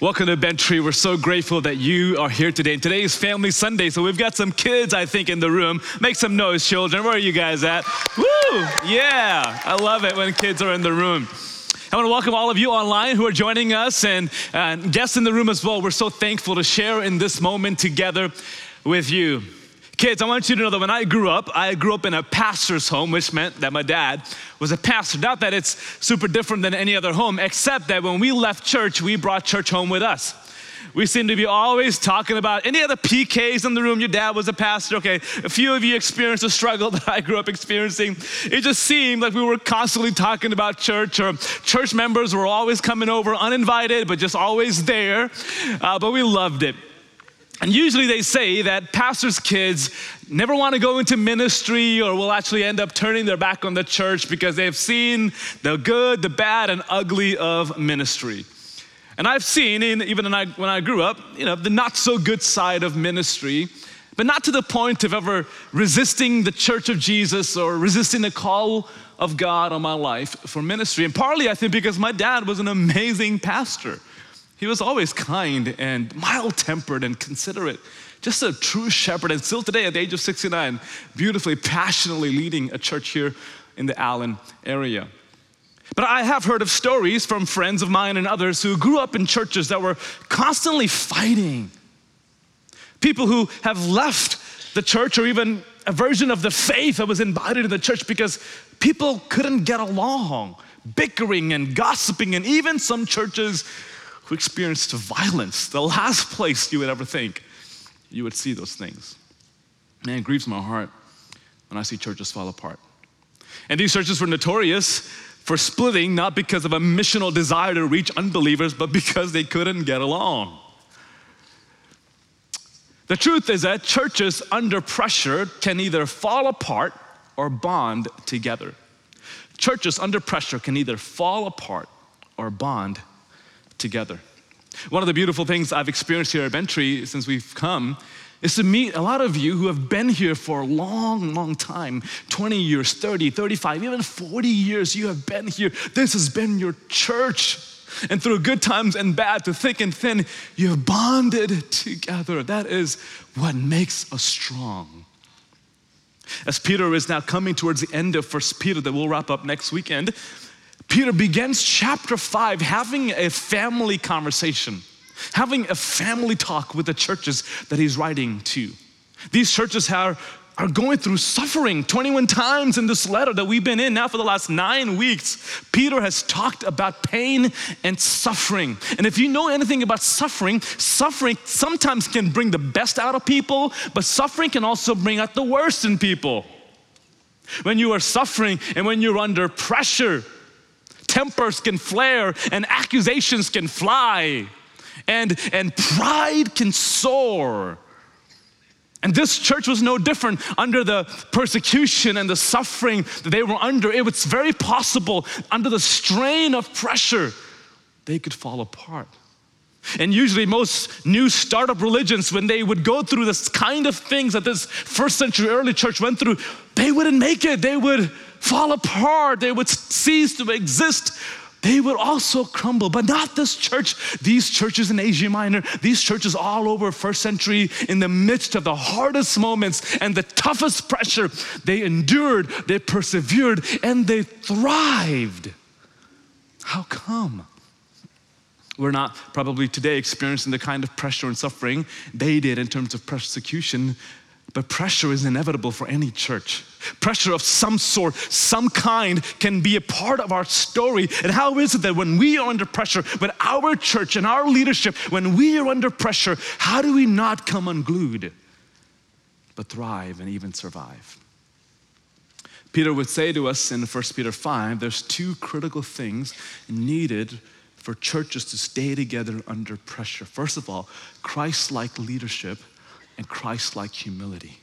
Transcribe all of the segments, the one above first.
Welcome to Bent Tree. We're so grateful that you are here today. And today is Family Sunday, so we've got some kids, I think, in the room. Make some noise, children. Where are you guys at? Woo! Yeah, I love it when kids are in the room. I want to welcome all of you online who are joining us and uh, guests in the room as well. We're so thankful to share in this moment together with you. Kids, I want you to know that when I grew up, I grew up in a pastor's home, which meant that my dad was a pastor. Not that it's super different than any other home, except that when we left church, we brought church home with us. We seem to be always talking about any other PKs in the room. Your dad was a pastor. Okay, a few of you experienced the struggle that I grew up experiencing. It just seemed like we were constantly talking about church, or church members were always coming over uninvited, but just always there. Uh, but we loved it. And usually they say that pastors' kids never want to go into ministry or will actually end up turning their back on the church because they've seen the good, the bad, and ugly of ministry. And I've seen, even when I, when I grew up, you know, the not so good side of ministry, but not to the point of ever resisting the church of Jesus or resisting the call of God on my life for ministry. And partly, I think, because my dad was an amazing pastor. He was always kind and mild tempered and considerate, just a true shepherd. And still today, at the age of 69, beautifully, passionately leading a church here in the Allen area. But I have heard of stories from friends of mine and others who grew up in churches that were constantly fighting. People who have left the church or even a version of the faith that was embodied in the church because people couldn't get along, bickering and gossiping, and even some churches who experienced violence, the last place you would ever think you would see those things. Man, it grieves my heart when I see churches fall apart. And these churches were notorious for splitting not because of a missional desire to reach unbelievers, but because they couldn't get along. The truth is that churches under pressure can either fall apart or bond together. Churches under pressure can either fall apart or bond together. One of the beautiful things I've experienced here at Bent Tree since we've come is to meet a lot of you who have been here for a long, long time 20 years, 30, 35, even 40 years. You have been here. This has been your church. And through good times and bad, to thick and thin, you have bonded together. That is what makes us strong. As Peter is now coming towards the end of First Peter, that we'll wrap up next weekend, Peter begins chapter five having a family conversation, having a family talk with the churches that he's writing to. These churches are, are going through suffering 21 times in this letter that we've been in now for the last nine weeks. Peter has talked about pain and suffering. And if you know anything about suffering, suffering sometimes can bring the best out of people, but suffering can also bring out the worst in people. When you are suffering and when you're under pressure, tempers can flare and accusations can fly and, and pride can soar. And this church was no different under the persecution and the suffering that they were under. It was very possible, under the strain of pressure, they could fall apart. And usually, most new startup religions, when they would go through this kind of things that this first century early church went through, they wouldn't make it. They would fall apart, they would cease to exist. They would also crumble, but not this church. These churches in Asia Minor, these churches all over first century, in the midst of the hardest moments and the toughest pressure, they endured, they persevered, and they thrived. How come? We're not probably today experiencing the kind of pressure and suffering they did in terms of persecution, but pressure is inevitable for any church. Pressure of some sort, some kind can be a part of our story. And how is it that when we are under pressure, when our church and our leadership, when we are under pressure, how do we not come unglued, but thrive and even survive? Peter would say to us in 1 Peter 5 there's two critical things needed for churches to stay together under pressure. First of all, Christ like leadership and Christ like humility.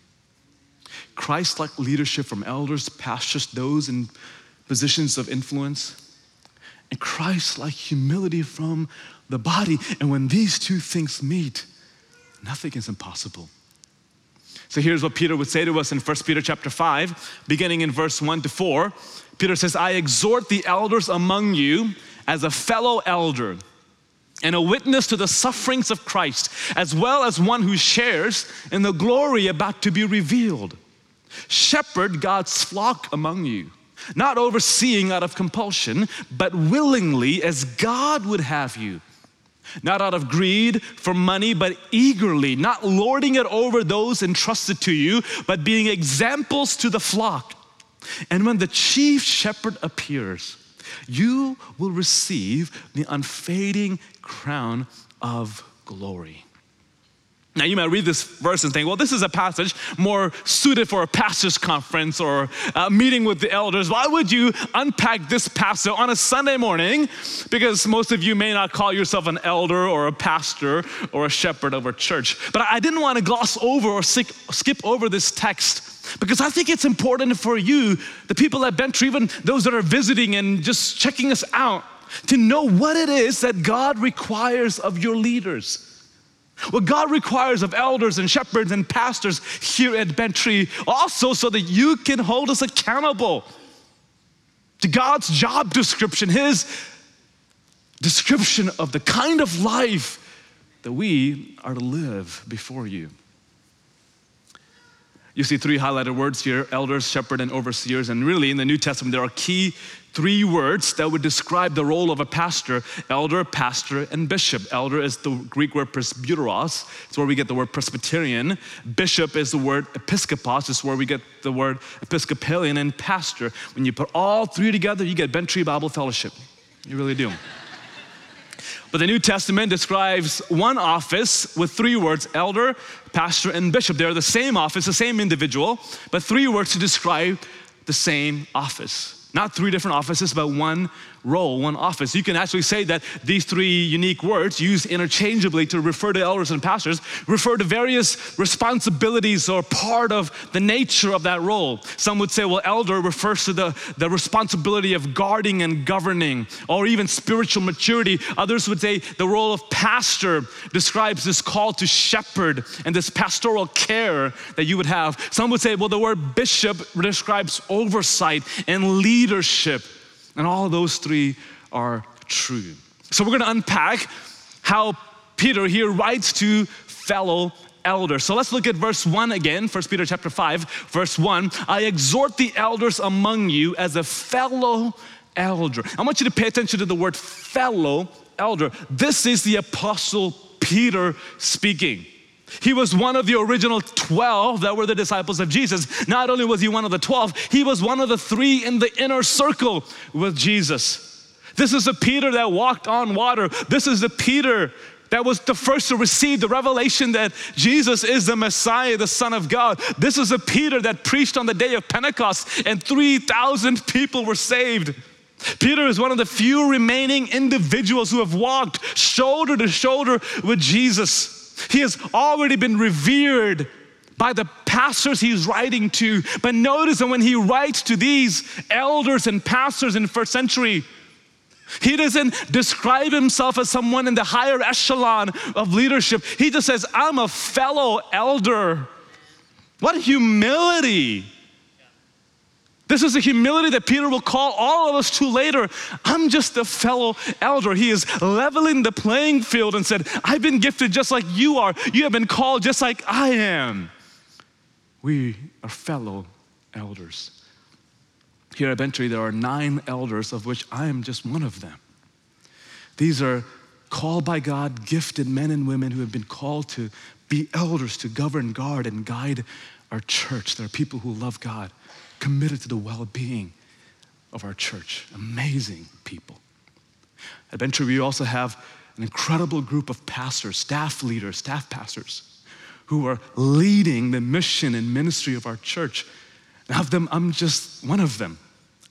Christ like leadership from elders, pastors, those in positions of influence, and Christ like humility from the body. And when these two things meet, nothing is impossible. So here's what Peter would say to us in 1 Peter chapter 5, beginning in verse 1 to 4. Peter says, I exhort the elders among you as a fellow elder and a witness to the sufferings of Christ, as well as one who shares in the glory about to be revealed. Shepherd God's flock among you, not overseeing out of compulsion, but willingly as God would have you. Not out of greed for money, but eagerly, not lording it over those entrusted to you, but being examples to the flock. And when the chief shepherd appears, you will receive the unfading crown of glory. Now, you might read this verse and think, well, this is a passage more suited for a pastor's conference or a meeting with the elders. Why would you unpack this passage on a Sunday morning? Because most of you may not call yourself an elder or a pastor or a shepherd of a church. But I didn't want to gloss over or skip over this text because I think it's important for you, the people at Bent Tree, even those that are visiting and just checking us out, to know what it is that God requires of your leaders. What God requires of elders and shepherds and pastors here at Bent Tree, also so that you can hold us accountable to God's job description, His description of the kind of life that we are to live before you. You see three highlighted words here elders, shepherd, and overseers. And really, in the New Testament, there are key three words that would describe the role of a pastor elder, pastor, and bishop. Elder is the Greek word presbyteros, it's where we get the word Presbyterian. Bishop is the word episkopos, it's where we get the word Episcopalian, and pastor. When you put all three together, you get Bent Tree Bible Fellowship. You really do. But the New Testament describes one office with three words elder, pastor, and bishop. They're the same office, the same individual, but three words to describe the same office. Not three different offices, but one role, one office. You can actually say that these three unique words, used interchangeably to refer to elders and pastors, refer to various responsibilities or part of the nature of that role. Some would say, well, elder refers to the, the responsibility of guarding and governing, or even spiritual maturity. Others would say the role of pastor describes this call to shepherd and this pastoral care that you would have. Some would say, well, the word bishop describes oversight and leadership. And all those three are true. So we're going to unpack how Peter here writes to fellow elders. So let's look at verse 1 again, 1 Peter chapter 5, verse 1. I exhort the elders among you as a fellow elder. I want you to pay attention to the word fellow elder. This is the apostle Peter speaking. He was one of the original 12 that were the disciples of Jesus. Not only was he one of the 12, he was one of the three in the inner circle with Jesus. This is the Peter that walked on water. This is the Peter that was the first to receive the revelation that Jesus is the Messiah, the Son of God. This is the Peter that preached on the day of Pentecost and 3,000 people were saved. Peter is one of the few remaining individuals who have walked shoulder to shoulder with Jesus. He has already been revered by the pastors he's writing to. But notice that when he writes to these elders and pastors in the first century, he doesn't describe himself as someone in the higher echelon of leadership. He just says, I'm a fellow elder. What humility! This is the humility that Peter will call all of us to later. I'm just a fellow elder. He is leveling the playing field and said, I've been gifted just like you are. You have been called just like I am. We are fellow elders. Here at Bent Tree, there are nine elders, of which I am just one of them. These are called by God, gifted men and women who have been called to be elders, to govern, guard, and guide our church. There are people who love God committed to the well being of our church. Amazing people. At Bent Tree, we also have an incredible group of pastors, staff leaders, staff pastors, who are leading the mission and ministry of our church. And of them, I'm just one of them.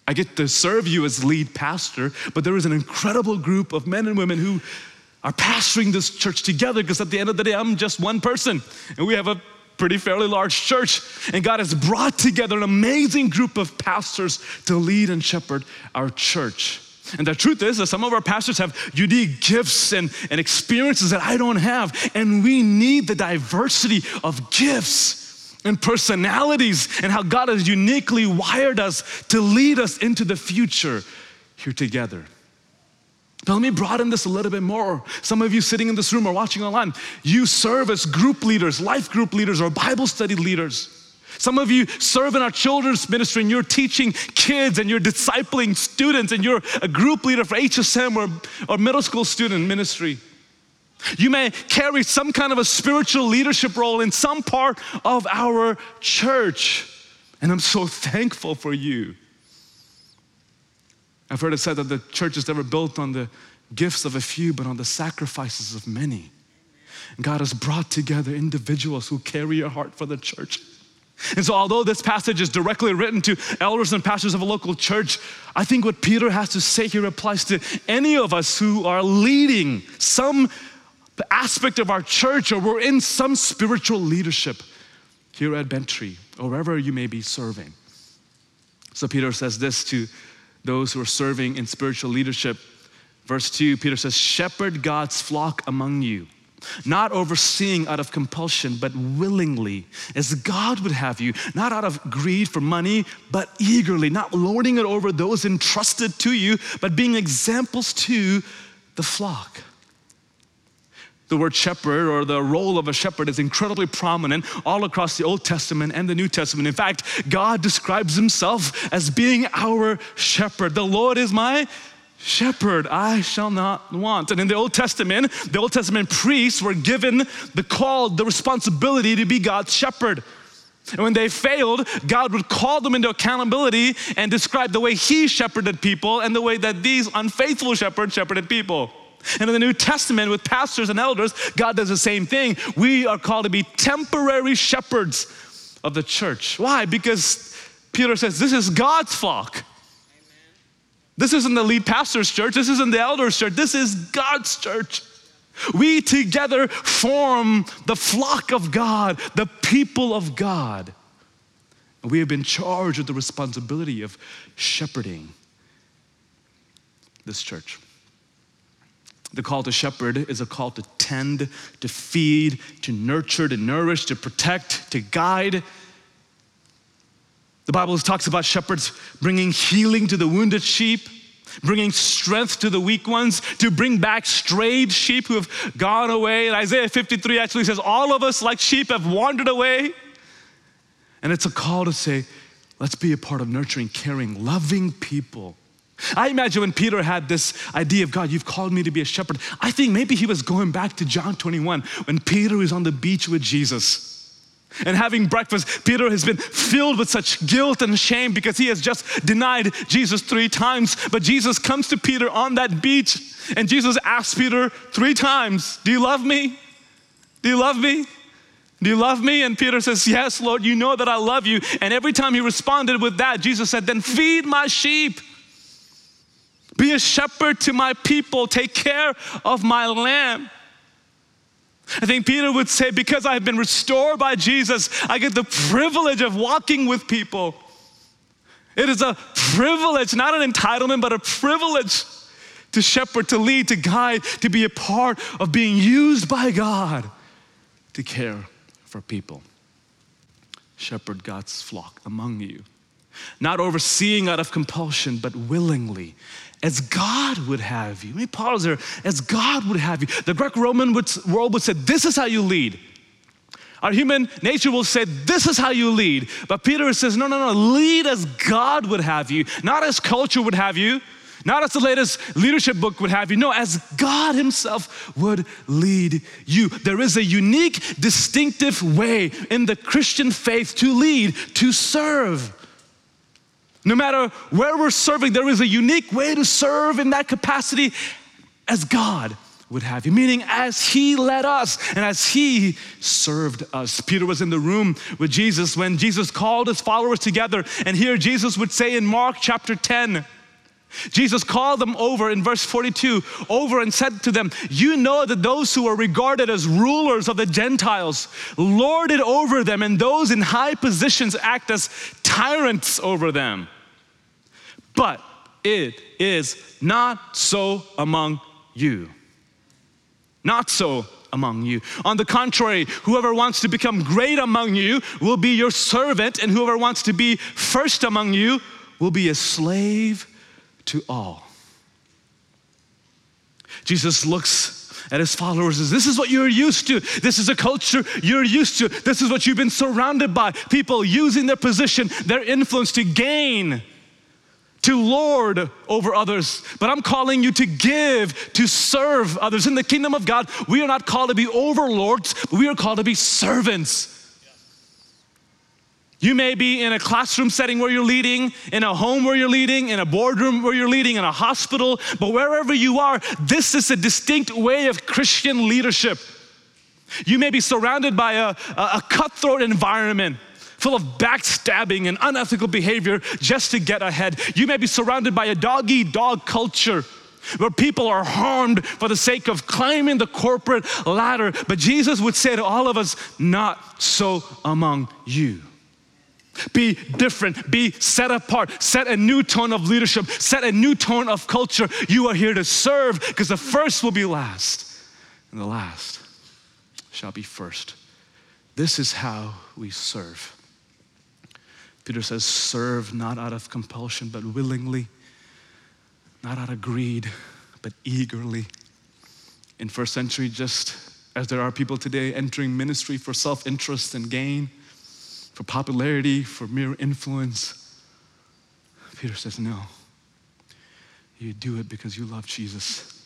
I get to serve you as lead pastor, but there is an incredible group of men and women who are pastoring this church together because at the end of the day, I'm just one person. And we have a pretty fairly large church. And God has brought together an amazing group of pastors to lead and shepherd our church. And the truth is that some of our pastors have unique gifts and, and experiences that I don't have. And we need the diversity of gifts and personalities and how God has uniquely wired us to lead us into the future here together. Let me broaden this a little bit more. Some of you sitting in this room or watching online, you serve as group leaders, life group leaders, or Bible study leaders. Some of you serve in our children's ministry and you're teaching kids and you're discipling students and you're a group leader for HSM or, or middle school student ministry. You may carry some kind of a spiritual leadership role in some part of our church. And I'm so thankful for you. I've heard it said that the church is never built on the gifts of a few, but on the sacrifices of many. God has brought together individuals who carry a heart for the church. And so, although this passage is directly written to elders and pastors of a local church, I think what Peter has to say here applies to any of us who are leading some aspect of our church or we're in some spiritual leadership here at Bent Tree or wherever you may be serving. So, Peter says this to those who are serving in spiritual leadership. Verse 2, Peter says, Shepherd God's flock among you, not overseeing out of compulsion, but willingly, as God would have you, not out of greed for money, but eagerly, not lording it over those entrusted to you, but being examples to the flock. The word shepherd or the role of a shepherd is incredibly prominent all across the Old Testament and the New Testament. In fact, God describes himself as being our shepherd. The Lord is my shepherd, I shall not want. And in the Old Testament, the Old Testament priests were given the call, the responsibility to be God's shepherd. And when they failed, God would call them into accountability and describe the way He shepherded people and the way that these unfaithful shepherds shepherded people. And in the New Testament, with pastors and elders, God does the same thing. We are called to be temporary shepherds of the church. Why? Because Peter says, This is God's flock. Amen. This isn't the lead pastor's church. This isn't the elder's church. This is God's church. We together form the flock of God, the people of God. We have been charged with the responsibility of shepherding this church. The call to shepherd is a call to tend, to feed, to nurture, to nourish, to protect, to guide. The Bible talks about shepherds bringing healing to the wounded sheep, bringing strength to the weak ones, to bring back strayed sheep who have gone away. And Isaiah 53 actually says, All of us, like sheep, have wandered away. And it's a call to say, Let's be a part of nurturing, caring, loving people I imagine when Peter had this idea of God, you've called me to be a shepherd. I think maybe he was going back to John 21 when Peter was on the beach with Jesus. And having breakfast, Peter has been filled with such guilt and shame because he has just denied Jesus three times. But Jesus comes to Peter on that beach, and Jesus asks Peter three times, Do you love me? Do you love me? Do you love me? And Peter says, Yes, Lord, you know that I love you. And every time he responded with that, Jesus said, Then feed my sheep. Be a shepherd to my people. Take care of my lamb. I think Peter would say, Because I've been restored by Jesus, I get the privilege of walking with people. It is a privilege, not an entitlement, but a privilege to shepherd, to lead, to guide, to be a part of being used by God to care for people. Shepherd God's flock among you, not overseeing out of compulsion, but willingly as God would have you. Let me pause there. As God would have you. The Greco Roman world would say, This is how you lead. Our human nature will say, This is how you lead. But Peter says, No, no, no, lead as God would have you, not as culture would have you, not as the latest leadership book would have you. No, as God Himself would lead you. There is a unique, distinctive way in the Christian faith to lead, to serve. No matter where we're serving, there is a unique way to serve in that capacity as God would have you, meaning as He led us and as He served us. Peter was in the room with Jesus when Jesus called His followers together, and here Jesus would say in Mark chapter 10, Jesus called them over in verse 42 over and said to them, You know that those who are regarded as rulers of the Gentiles lord it over them, and those in high positions act as tyrants over them. But it is not so among you. Not so among you. On the contrary, whoever wants to become great among you will be your servant, and whoever wants to be first among you will be a slave to all. Jesus looks at his followers and says, This is what you're used to. This is a culture you're used to. This is what you've been surrounded by. People using their position, their influence to gain, to lord over others. But I'm calling you to give, to serve others. In the kingdom of God, we are not called to be overlords, but we are called to be servants. You may be in a classroom setting where you're leading, in a home where you're leading, in a boardroom where you're leading, in a hospital, but wherever you are, this is a distinct way of Christian leadership. You may be surrounded by a, a, cutthroat environment full of backstabbing and unethical behavior just to get ahead. You may be surrounded by a dog eat dog culture where people are harmed for the sake of climbing the corporate ladder. But Jesus would say to all of us, Not so among you. Be different, be set apart, set a new tone of leadership, set a new tone of culture. You are here to serve because the first will be last, and the last shall be first. This is how we serve. Peter says, Serve not out of compulsion, but willingly, not out of greed, but eagerly. In first century, just as there are people today entering ministry for self interest and gain for popularity, for mere influence. Peter says, No. You do it because you love Jesus.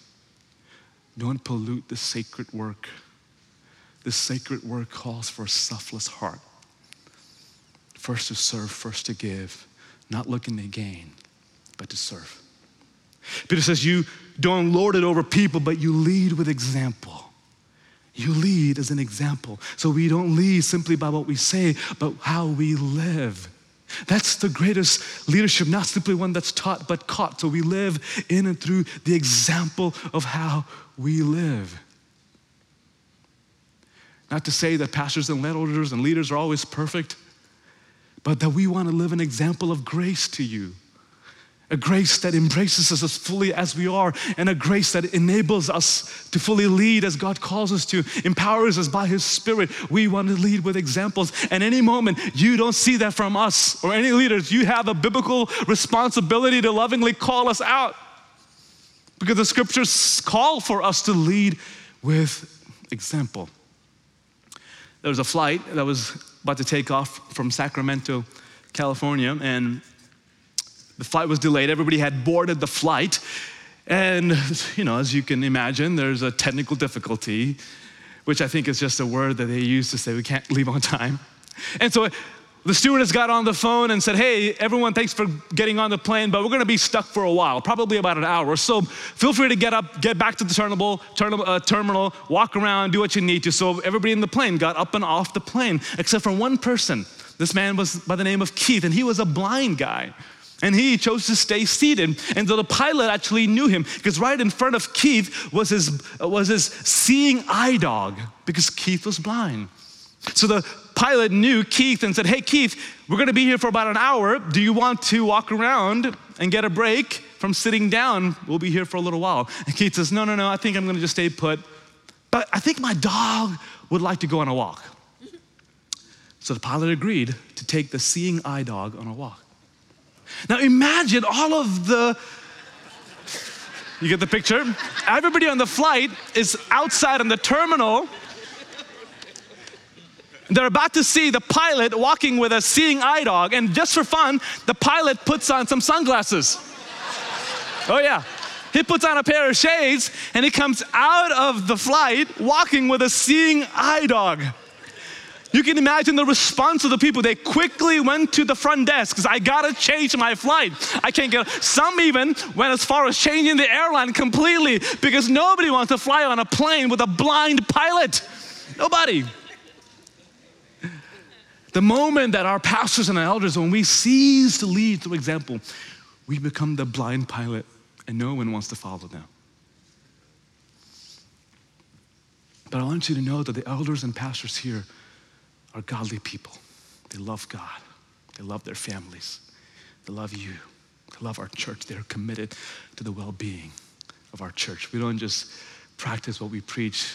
Don't pollute the sacred work. This sacred work calls for a selfless heart. First to serve, first to give, not looking to gain, but to serve. Peter says, You don't lord it over people, but you lead with example. You lead as an example. So we don't lead simply by what we say, but how we live. That's the greatest leadership, not simply one that's taught but caught. So we live in and through the example of how we live. Not to say that pastors and leaders and leaders are always perfect, but that we want to live an example of grace to you a grace that embraces us as fully as we are, and a grace that enables us to fully lead as God calls us to, empowers us by His Spirit. We want to lead with examples. And any moment you don't see that from us or any leaders, you have a biblical responsibility to lovingly call us out. Because the scriptures call for us to lead with example. There was a flight that was about to take off from Sacramento, California, and the flight was delayed. Everybody had boarded the flight. And, you know, as you can imagine, there's a technical difficulty, which I think is just a word that they use to say we can't leave on time. And so the stewardess got on the phone and said, Hey, everyone, thanks for getting on the plane, but we're gonna be stuck for a while, probably about an hour. So feel free to get up, get back to the terminal, uh, terminal, walk around, do what you need to. So everybody in the plane got up and off the plane, except for one person. This man was by the name of Keith, and he was a blind guy. And he chose to stay seated. And so the pilot actually knew him because right in front of Keith was his, was his seeing eye dog because Keith was blind. So the pilot knew Keith and said, Hey, Keith, we're going to be here for about an hour. Do you want to walk around and get a break from sitting down? We'll be here for a little while. And Keith says, No, no, no, I think I'm going to just stay put. But I think my dog would like to go on a walk. So the pilot agreed to take the seeing eye dog on a walk. Now imagine all of the, you get the picture? Everybody on the flight is outside on the terminal. They're about to see the pilot walking with a seeing eye dog, and just for fun, the pilot puts on some sunglasses. Oh, yeah. He puts on a pair of shades and he comes out of the flight walking with a seeing eye dog. You can imagine the response of the people. They quickly went to the front desk because I gotta change my flight. I can't get. Some even went as far as changing the airline completely because nobody wants to fly on a plane with a blind pilot. Nobody. The moment that our pastors and our elders, when we cease to lead through example, we become the blind pilot and no one wants to follow them. But I want you to know that the elders and pastors here are godly people. They love God, they love their families, they love you, they love our church. They're committed to the well being of our church. We don't just practice what we preach,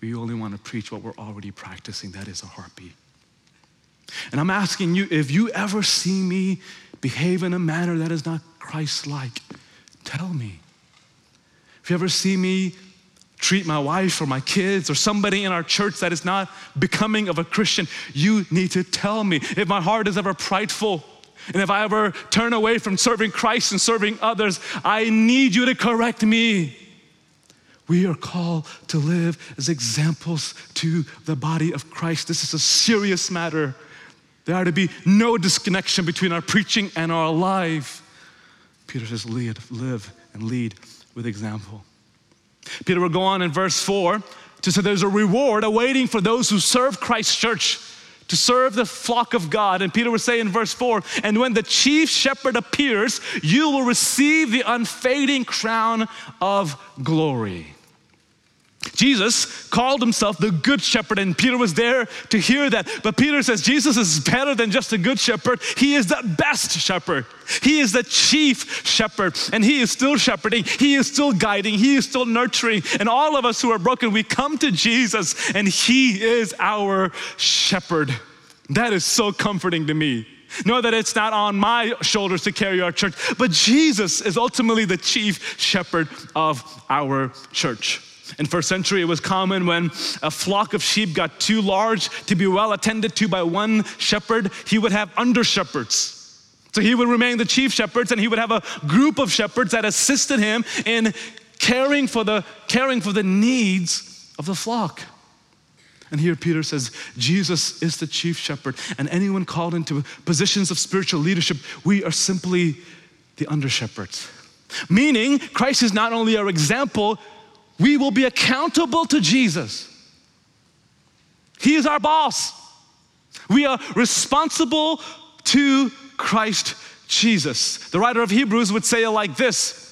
we only want to preach what we're already practicing. That is a heartbeat. And I'm asking you if you ever see me behave in a manner that is not Christ like, tell me. If you ever see me treat my wife or my kids or somebody in our church that is not becoming of a Christian, you need to tell me. If my heart is ever prideful, and if I ever turn away from serving Christ and serving others, I need you to correct me. We are called to live as examples to the body of Christ. This is a serious matter. There are to be no disconnection between our preaching and our life. Peter says, lead, live and lead with example. Peter will go on in verse 4 to say there's a reward awaiting for those who serve Christ's church, to serve the flock of God. And Peter will say in verse 4 and when the chief shepherd appears, you will receive the unfading crown of glory. Jesus called himself the good shepherd, and Peter was there to hear that. But Peter says Jesus is better than just a good shepherd, he is the best shepherd. He is the chief shepherd, and he is still shepherding, he is still guiding, he is still nurturing. And all of us who are broken, we come to Jesus, and he is our shepherd. That is so comforting to me. Know that it's not on my shoulders to carry our church, but Jesus is ultimately the chief shepherd of our church. In first century, it was common when a flock of sheep got too large to be well attended to by one shepherd, he would have under shepherds. So he would remain the chief shepherds, and he would have a group of shepherds that assisted him in caring for the caring for the needs of the flock. And here Peter says, Jesus is the chief shepherd, and anyone called into positions of spiritual leadership, we are simply the under shepherds. Meaning, Christ is not only our example, we will be accountable to Jesus. He is our boss. We are responsible to Christ Jesus. The writer of Hebrews would say it like this.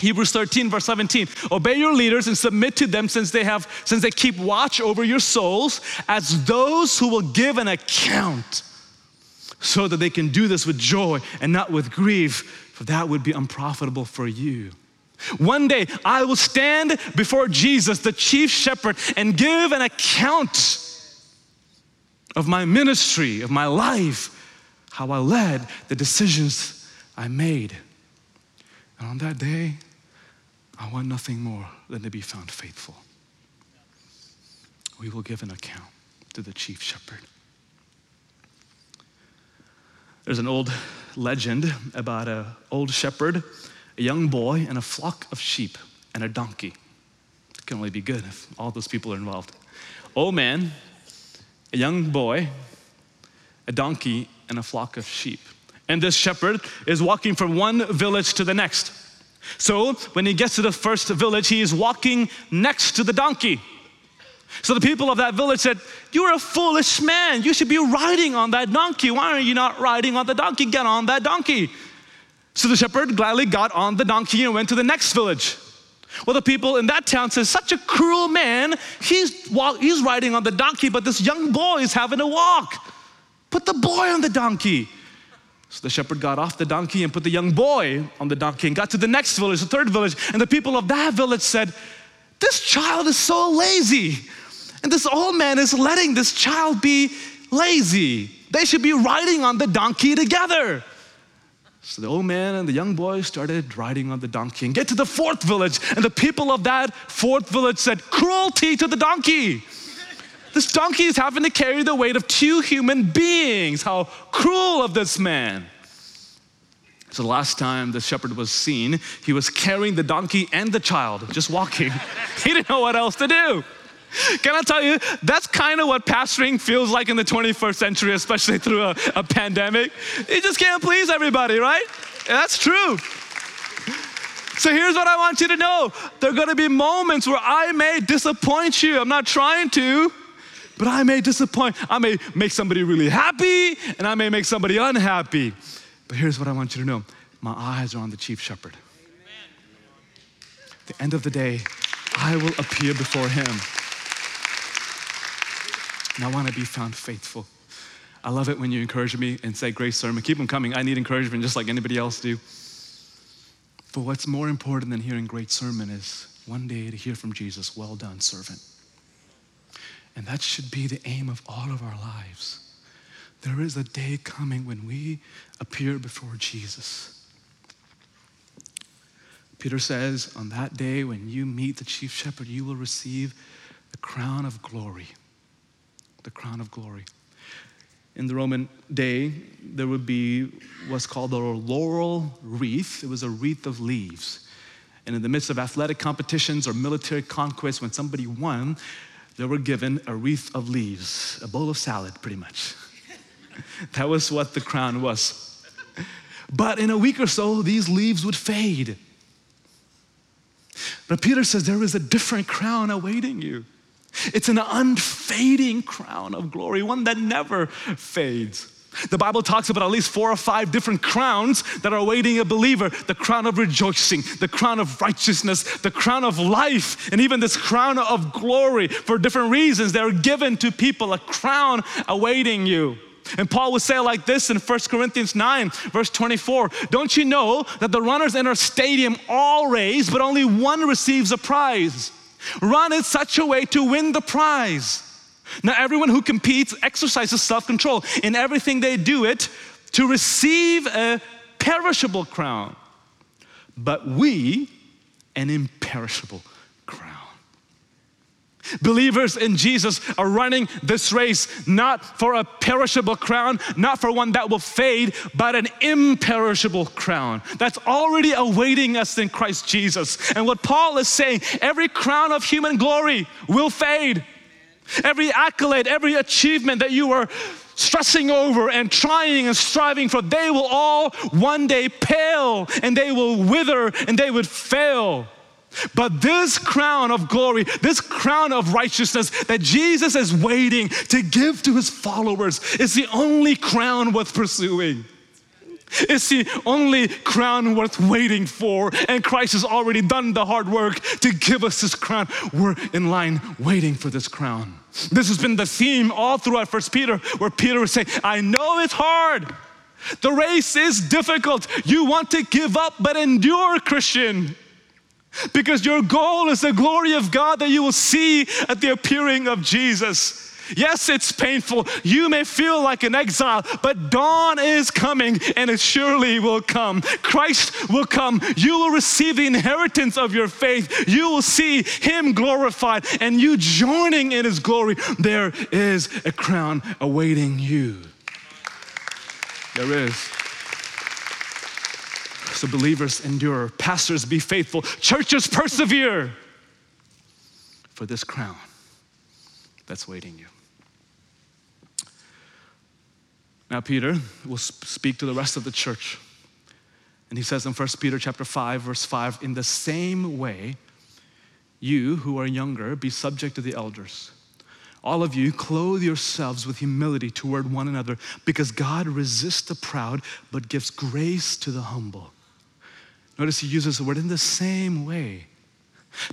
Hebrews 13 verse 17 obey your leaders and submit to them since they have since they keep watch over your souls as those who will give an account so that they can do this with joy and not with grief for that would be unprofitable for you one day I will stand before Jesus, the chief shepherd, and give an account of my ministry, of my life, how I led, the decisions I made. And on that day, I want nothing more than to be found faithful. We will give an account to the chief shepherd. There's an old legend about an old shepherd a young boy and a flock of sheep and a donkey. It can only be good if all those people are involved. Old man, a young boy, a donkey, and a flock of sheep. And this shepherd is walking from one village to the next. So when he gets to the first village, he is walking next to the donkey. So the people of that village said, You're a foolish man. You should be riding on that donkey. Why are you not riding on the donkey? Get on that donkey. So the shepherd gladly got on the donkey and went to the next village. Well, the people in that town says, such a cruel man. He's, walk, he's riding on the donkey, but this young boy is having a walk. Put the boy on the donkey. So the shepherd got off the donkey and put the young boy on the donkey and got to the next village, the third village. And the people of that village said, This child is so lazy. And this old man is letting this child be lazy. They should be riding on the donkey together. So the old man and the young boy started riding on the donkey and get to the fourth village. And the people of that fourth village said, Cruelty to the donkey. This donkey is having to carry the weight of two human beings. How cruel of this man. So the last time the shepherd was seen, he was carrying the donkey and the child, just walking. he didn't know what else to do. Can I tell you, that's kind of what pastoring feels like in the 21st century, especially through a, a pandemic. You just can't please everybody, right? That's true. So here's what I want you to know there are going to be moments where I may disappoint you. I'm not trying to, but I may disappoint. I may make somebody really happy, and I may make somebody unhappy. But here's what I want you to know my eyes are on the chief shepherd. At the end of the day, I will appear before him. And I want to be found faithful. I love it when you encourage me and say, Great sermon. Keep them coming. I need encouragement just like anybody else do. But what's more important than hearing great sermon is one day to hear from Jesus, well done, servant. And that should be the aim of all of our lives. There is a day coming when we appear before Jesus. Peter says, On that day when you meet the chief shepherd, you will receive the crown of glory. The crown of glory. In the Roman day, there would be what's called a laurel wreath. It was a wreath of leaves. And in the midst of athletic competitions or military conquests, when somebody won, they were given a wreath of leaves, a bowl of salad, pretty much. that was what the crown was. But in a week or so, these leaves would fade. But Peter says there is a different crown awaiting you. It's an unfading crown of glory, one that never fades. The Bible talks about at least four or five different crowns that are awaiting a believer the crown of rejoicing, the crown of righteousness, the crown of life, and even this crown of glory. For different reasons, they're given to people, a crown awaiting you. And Paul would say like this in 1 Corinthians 9, verse 24 Don't you know that the runners in our stadium all race, but only one receives a prize? Run in such a way to win the prize. Now, everyone who competes exercises self control. In everything they do it to receive a perishable crown, but we an imperishable. Believers in Jesus are running this race not for a perishable crown, not for one that will fade, but an imperishable crown that's already awaiting us in Christ Jesus. And what Paul is saying every crown of human glory will fade. Every accolade, every achievement that you were stressing over and trying and striving for, they will all one day pale and they will wither and they would fail. But this crown of glory, this crown of righteousness that Jesus is waiting to give to his followers is the only crown worth pursuing. It's the only crown worth waiting for, and Christ has already done the hard work to give us this crown. We're in line waiting for this crown. This has been the theme all throughout First Peter, where Peter was saying, I know it's hard. The race is difficult. You want to give up, but endure, Christian. Because your goal is the glory of God that you will see at the appearing of Jesus. Yes, it's painful. You may feel like an exile, but dawn is coming and it surely will come. Christ will come. You will receive the inheritance of your faith. You will see Him glorified and you joining in His glory. There is a crown awaiting you. There is. So, believers endure, pastors be faithful, churches persevere for this crown that's waiting you. Now, Peter will speak to the rest of the church. And he says in 1 Peter chapter 5, verse 5, in the same way, you who are younger, be subject to the elders. All of you, clothe yourselves with humility toward one another, because God resists the proud, but gives grace to the humble. Notice he uses the word in the same way.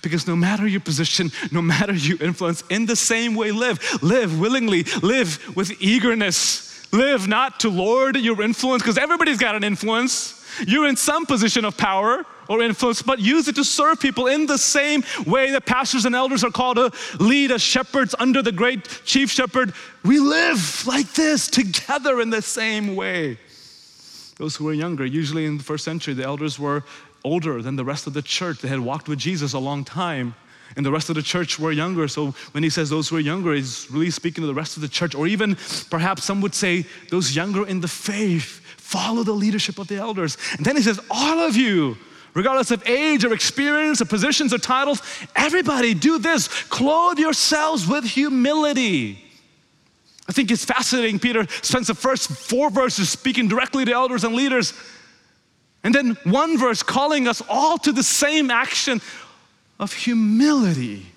Because no matter your position, no matter your influence, in the same way live. Live willingly, live with eagerness. Live not to lord your influence, because everybody's got an influence. You're in some position of power or influence, but use it to serve people in the same way that pastors and elders are called to lead as shepherds under the great chief shepherd. We live like this together in the same way. Those who were younger, usually in the first century, the elders were older than the rest of the church. They had walked with Jesus a long time. And the rest of the church were younger. So when he says those who are younger, he's really speaking to the rest of the church. Or even perhaps some would say those younger in the faith, follow the leadership of the elders. And then he says, all of you, regardless of age or experience or positions or titles, everybody do this. Clothe yourselves with humility. I think it's fascinating. Peter spends the first four verses speaking directly to elders and leaders. And then one verse calling us all to the same action of humility.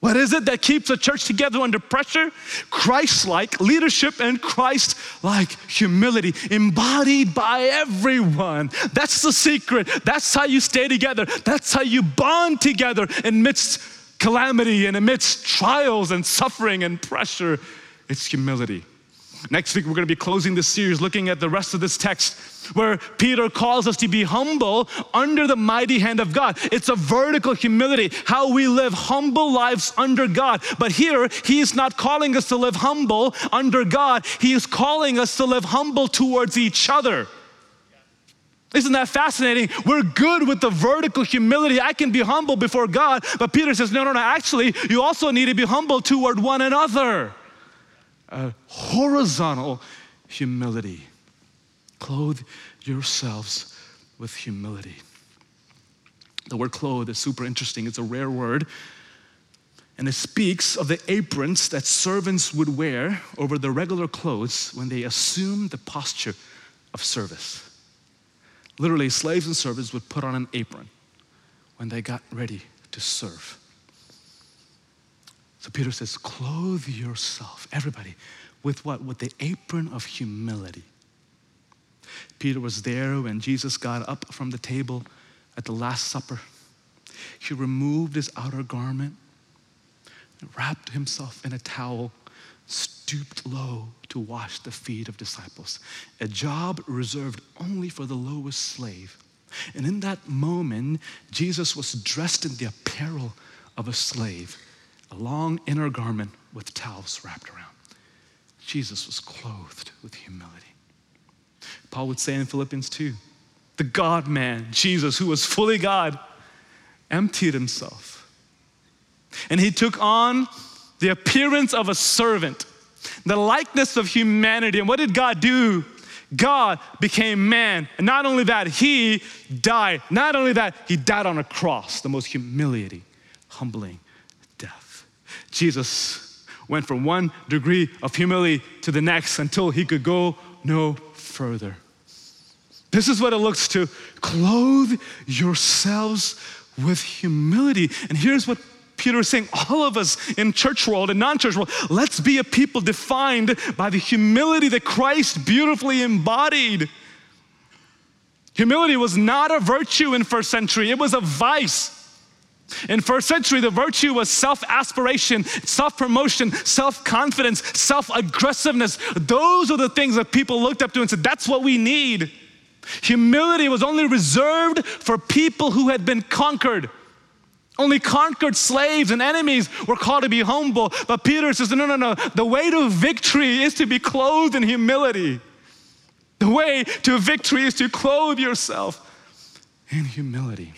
What is it that keeps a church together under pressure? Christ like leadership and Christ like humility, embodied by everyone. That's the secret. That's how you stay together. That's how you bond together amidst calamity and amidst trials and suffering and pressure. It's humility. Next week, we're going to be closing this series looking at the rest of this text where Peter calls us to be humble under the mighty hand of God. It's a vertical humility, how we live humble lives under God. But here, he is not calling us to live humble under God, he is calling us to live humble towards each other. Isn't that fascinating? We're good with the vertical humility. I can be humble before God, but Peter says, no, no, no, actually, you also need to be humble toward one another. A horizontal humility. Clothe yourselves with humility. The word clothe is super interesting, it's a rare word. And it speaks of the aprons that servants would wear over their regular clothes when they assumed the posture of service. Literally, slaves and servants would put on an apron when they got ready to serve. So Peter says, clothe yourself, everybody, with what? With the apron of humility. Peter was there when Jesus got up from the table at the Last Supper. He removed his outer garment, and wrapped himself in a towel, stooped low to wash the feet of disciples, a job reserved only for the lowest slave. And in that moment, Jesus was dressed in the apparel of a slave, a long inner garment with towels wrapped around. Jesus was clothed with humility. Paul would say in Philippians 2 the God man, Jesus, who was fully God, emptied himself. And he took on the appearance of a servant, the likeness of humanity. And what did God do? God became man. And not only that, he died. Not only that, he died on a cross, the most humiliating, humbling death. Jesus went from one degree of humility to the next until he could go no further. This is what it looks to clothe yourselves with humility. And here's what Peter is saying all of us in church world and non-church world, let's be a people defined by the humility that Christ beautifully embodied. Humility was not a virtue in first century, it was a vice. In first century, the virtue was self-aspiration, self-promotion, self-confidence, self-aggressiveness. Those are the things that people looked up to and said, that's what we need. Humility was only reserved for people who had been conquered. Only conquered slaves and enemies were called to be humble. But Peter says, no, no, no. The way to victory is to be clothed in humility. The way to victory is to clothe yourself in humility.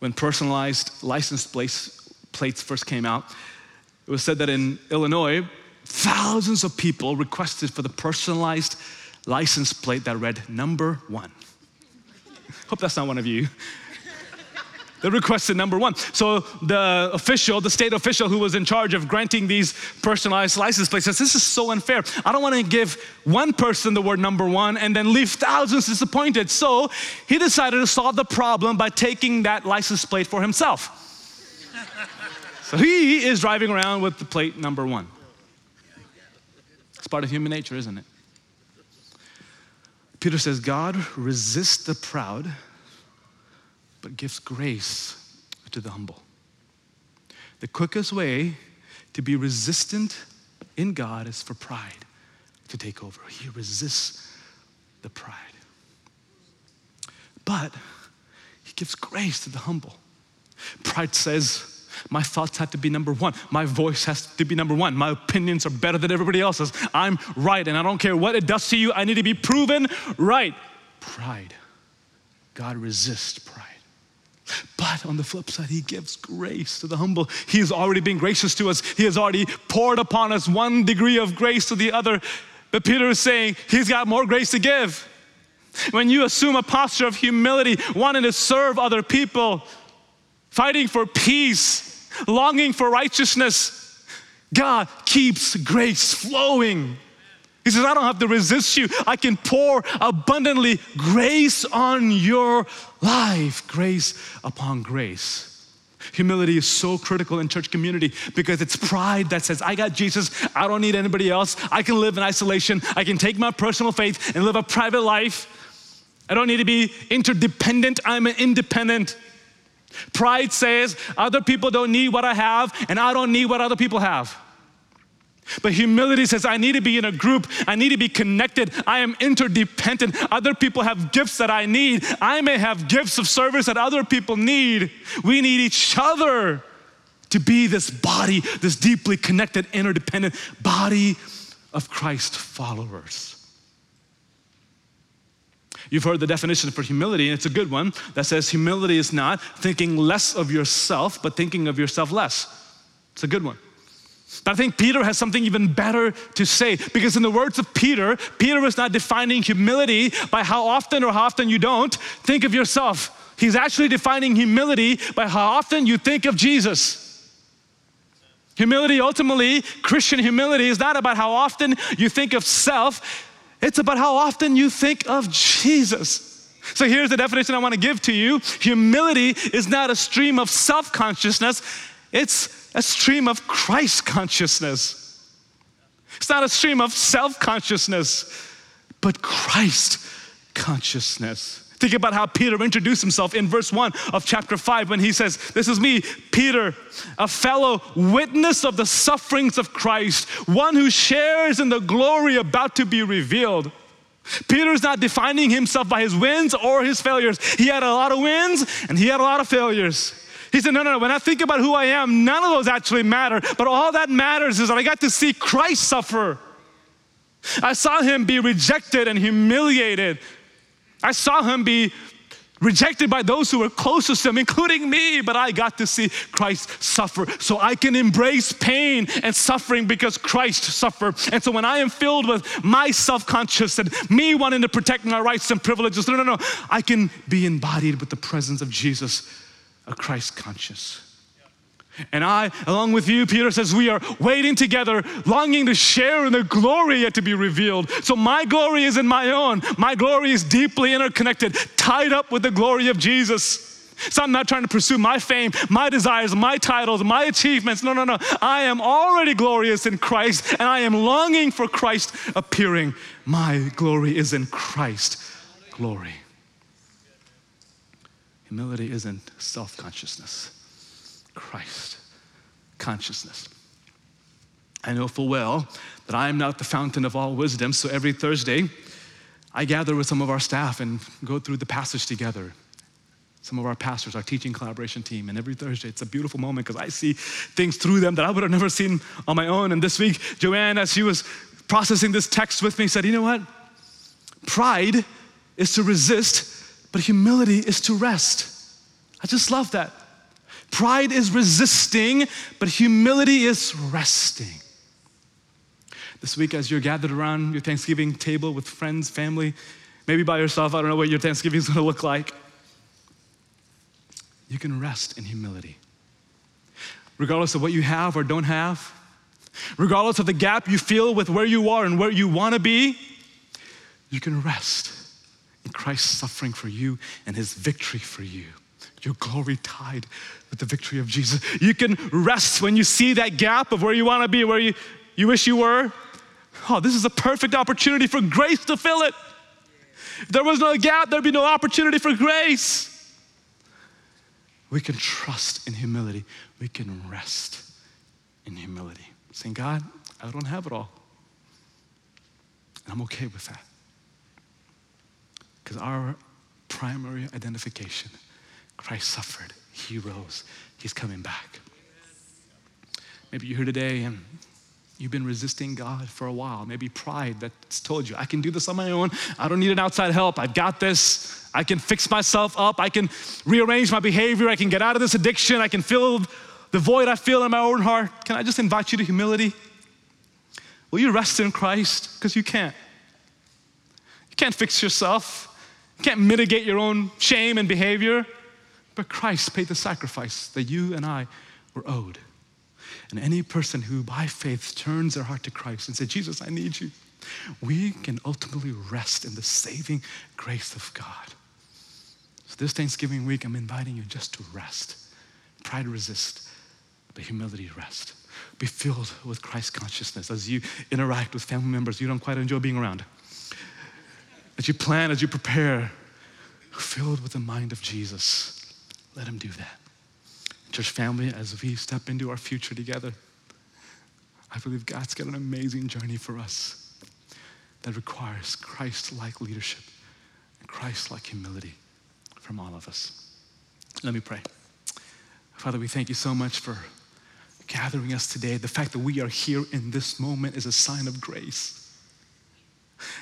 When personalized license plates, plates first came out, it was said that in Illinois, thousands of people requested for the personalized license plate that read number one. Hope that's not one of you. They requested number one. So the official, the state official who was in charge of granting these personalized license plates says, This is so unfair. I don't want to give one person the word number one and then leave thousands disappointed. So he decided to solve the problem by taking that license plate for himself. so he is driving around with the plate number one. It's part of human nature, isn't it? Peter says, God resists the proud, but gives grace to the humble. The quickest way to be resistant in God is for pride to take over. He resists the pride. But he gives grace to the humble. Pride says, my thoughts have to be number one. My voice has to be number one. My opinions are better than everybody else's. I'm right, and I don't care what it does to you. I need to be proven right. Pride. God resists pride. But on the flip side, He gives grace to the humble. He has already been gracious to us, He has already poured upon us one degree of grace to the other. But Peter is saying He's got more grace to give. When you assume a posture of humility, wanting to serve other people, fighting for peace, longing for righteousness. God keeps grace flowing. He says, I don't have to resist you. I can pour abundantly grace on your life, grace upon grace. Humility is so critical in church community because it's pride that says, I got Jesus, I don't need anybody else. I can live in isolation. I can take my personal faith and live a private life. I don't need to be interdependent, I'm an independent. Pride says, other people don't need what I have, and I don't need what other people have. But humility says, I need to be in a group. I need to be connected. I am interdependent. Other people have gifts that I need. I may have gifts of service that other people need. We need each other to be this body, this deeply connected, interdependent body of Christ followers. You've heard the definition for humility, and it's a good one that says humility is not thinking less of yourself, but thinking of yourself less. It's a good one. But I think Peter has something even better to say because, in the words of Peter, Peter was not defining humility by how often or how often you don't think of yourself. He's actually defining humility by how often you think of Jesus. Humility, ultimately, Christian humility is not about how often you think of self, it's about how often you think of Jesus. So here's the definition I want to give to you humility is not a stream of self consciousness, it's a stream of Christ consciousness. It's not a stream of self consciousness, but Christ consciousness. Think about how Peter introduced himself in verse 1 of chapter 5 when he says, This is me, Peter, a fellow witness of the sufferings of Christ, one who shares in the glory about to be revealed. Peter's not defining himself by his wins or his failures. He had a lot of wins and he had a lot of failures. He said, No, no, no. When I think about who I am, none of those actually matter. But all that matters is that I got to see Christ suffer. I saw him be rejected and humiliated. I saw him be rejected by those who were closest to him, including me, but I got to see Christ suffer. So I can embrace pain and suffering because Christ suffered. And so when I am filled with my self conscious and me wanting to protect my rights and privileges, no, no, no, I can be embodied with the presence of Jesus, a Christ conscious. And I, along with you, Peter says, we are waiting together, longing to share in the glory yet to be revealed. So my glory isn't my own. My glory is deeply interconnected, tied up with the glory of Jesus. So I'm not trying to pursue my fame, my desires, my titles, my achievements. No, no, no. I am already glorious in Christ, and I am longing for Christ appearing. My glory is in Christ glory. Humility isn't self consciousness. Christ consciousness. I know full well that I am not the fountain of all wisdom, so every Thursday I gather with some of our staff and go through the passage together. Some of our pastors, our teaching collaboration team, and every Thursday it's a beautiful moment because I see things through them that I would have never seen on my own. And this week, Joanne, as she was processing this text with me, said, You know what? Pride is to resist, but humility is to rest. I just love that. Pride is resisting, but humility is resting. This week, as you're gathered around your Thanksgiving table with friends, family, maybe by yourself, I don't know what your Thanksgiving is going to look like. You can rest in humility. Regardless of what you have or don't have, regardless of the gap you feel with where you are and where you want to be, you can rest in Christ's suffering for you and his victory for you your glory tied with the victory of Jesus. You can rest when you see that gap of where you want to be, where you, you wish you were. Oh, this is a perfect opportunity for grace to fill it. If there was no gap, there'd be no opportunity for grace. We can trust in humility. We can rest in humility. Saying, God, I don't have it all. And I'm okay with that. Because our primary identification Christ suffered, He rose, He's coming back. Maybe you're here today and you've been resisting God for a while. Maybe pride that's told you, I can do this on my own. I don't need an outside help. I've got this. I can fix myself up. I can rearrange my behavior. I can get out of this addiction. I can fill the void I feel in my own heart. Can I just invite you to humility? Will you rest in Christ? Because you can't. You can't fix yourself. You can't mitigate your own shame and behavior. But Christ paid the sacrifice that you and I were owed. And any person who by faith turns their heart to Christ and says, Jesus, I need you, we can ultimately rest in the saving grace of God. So this Thanksgiving week, I'm inviting you just to rest. Pride resist, but humility rest. Be filled with Christ consciousness as you interact with family members you don't quite enjoy being around. As you plan, as you prepare, filled with the mind of Jesus. Let Him do that. Church family, as we step into our future together, I believe God's got an amazing journey for us that requires Christ like leadership and Christ like humility from all of us. Let me pray. Father, we thank you so much for gathering us today. The fact that we are here in this moment is a sign of grace.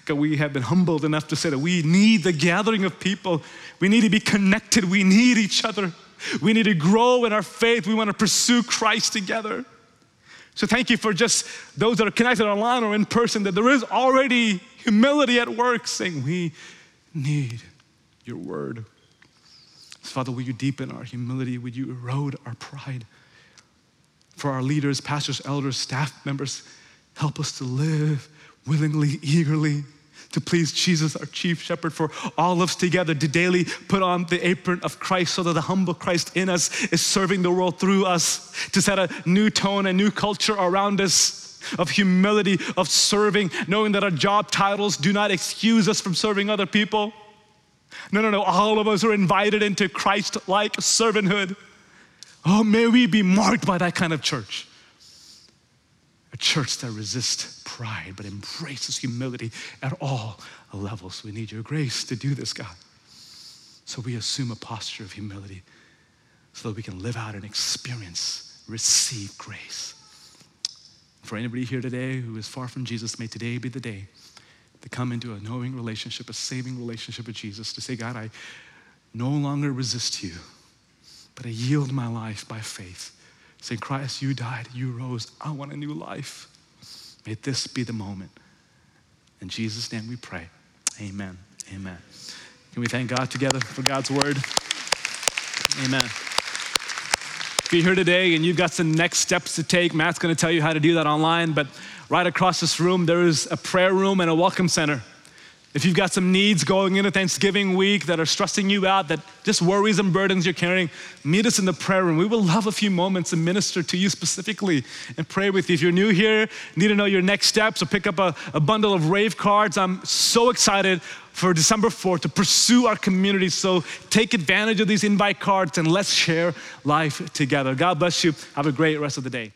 God, we have been humbled enough to say that we need the gathering of people. We need to be connected. We need each other. We need to grow in our faith. We want to pursue Christ together. So thank you for just those that are connected online or in person, that there is already humility at work saying, We need your word. Father, will you deepen our humility? Would you erode our pride? For our leaders, pastors, elders, staff members, help us to live willingly, eagerly, to please Jesus, our chief shepherd, for all of us together to daily put on the apron of Christ so that the humble Christ in us is serving the world through us, to set a new tone, a new culture around us of humility, of serving, knowing that our job titles do not excuse us from serving other people. No, no, no, all of us are invited into Christ like servanthood. Oh, may we be marked by that kind of church. A church that resists pride but embraces humility at all levels. We need your grace to do this, God. So we assume a posture of humility so that we can live out and experience, receive grace. For anybody here today who is far from Jesus, may today be the day to come into a knowing relationship, a saving relationship with Jesus, to say, God, I no longer resist you, but I yield my life by faith saying, Christ, you died, you rose, I want a new life. May this be the moment. In Jesus' name we pray. Amen. Amen. Can we thank God together for God's word? Amen. If you're here today and you've got some next steps to take, Matt's going to tell you how to do that online. But right across this room, there is a prayer room and a welcome center. If you've got some needs going into Thanksgiving week that are stressing you out, that just worries and burdens you're carrying, meet us in the prayer room. We will love a few moments and minister to you specifically and pray with you. If you're new here, need to know your next steps, or pick up a, a bundle of rave cards. I'm so excited for December 4th to pursue our community. So take advantage of these invite cards and let's share life together. God bless you. Have a great rest of the day.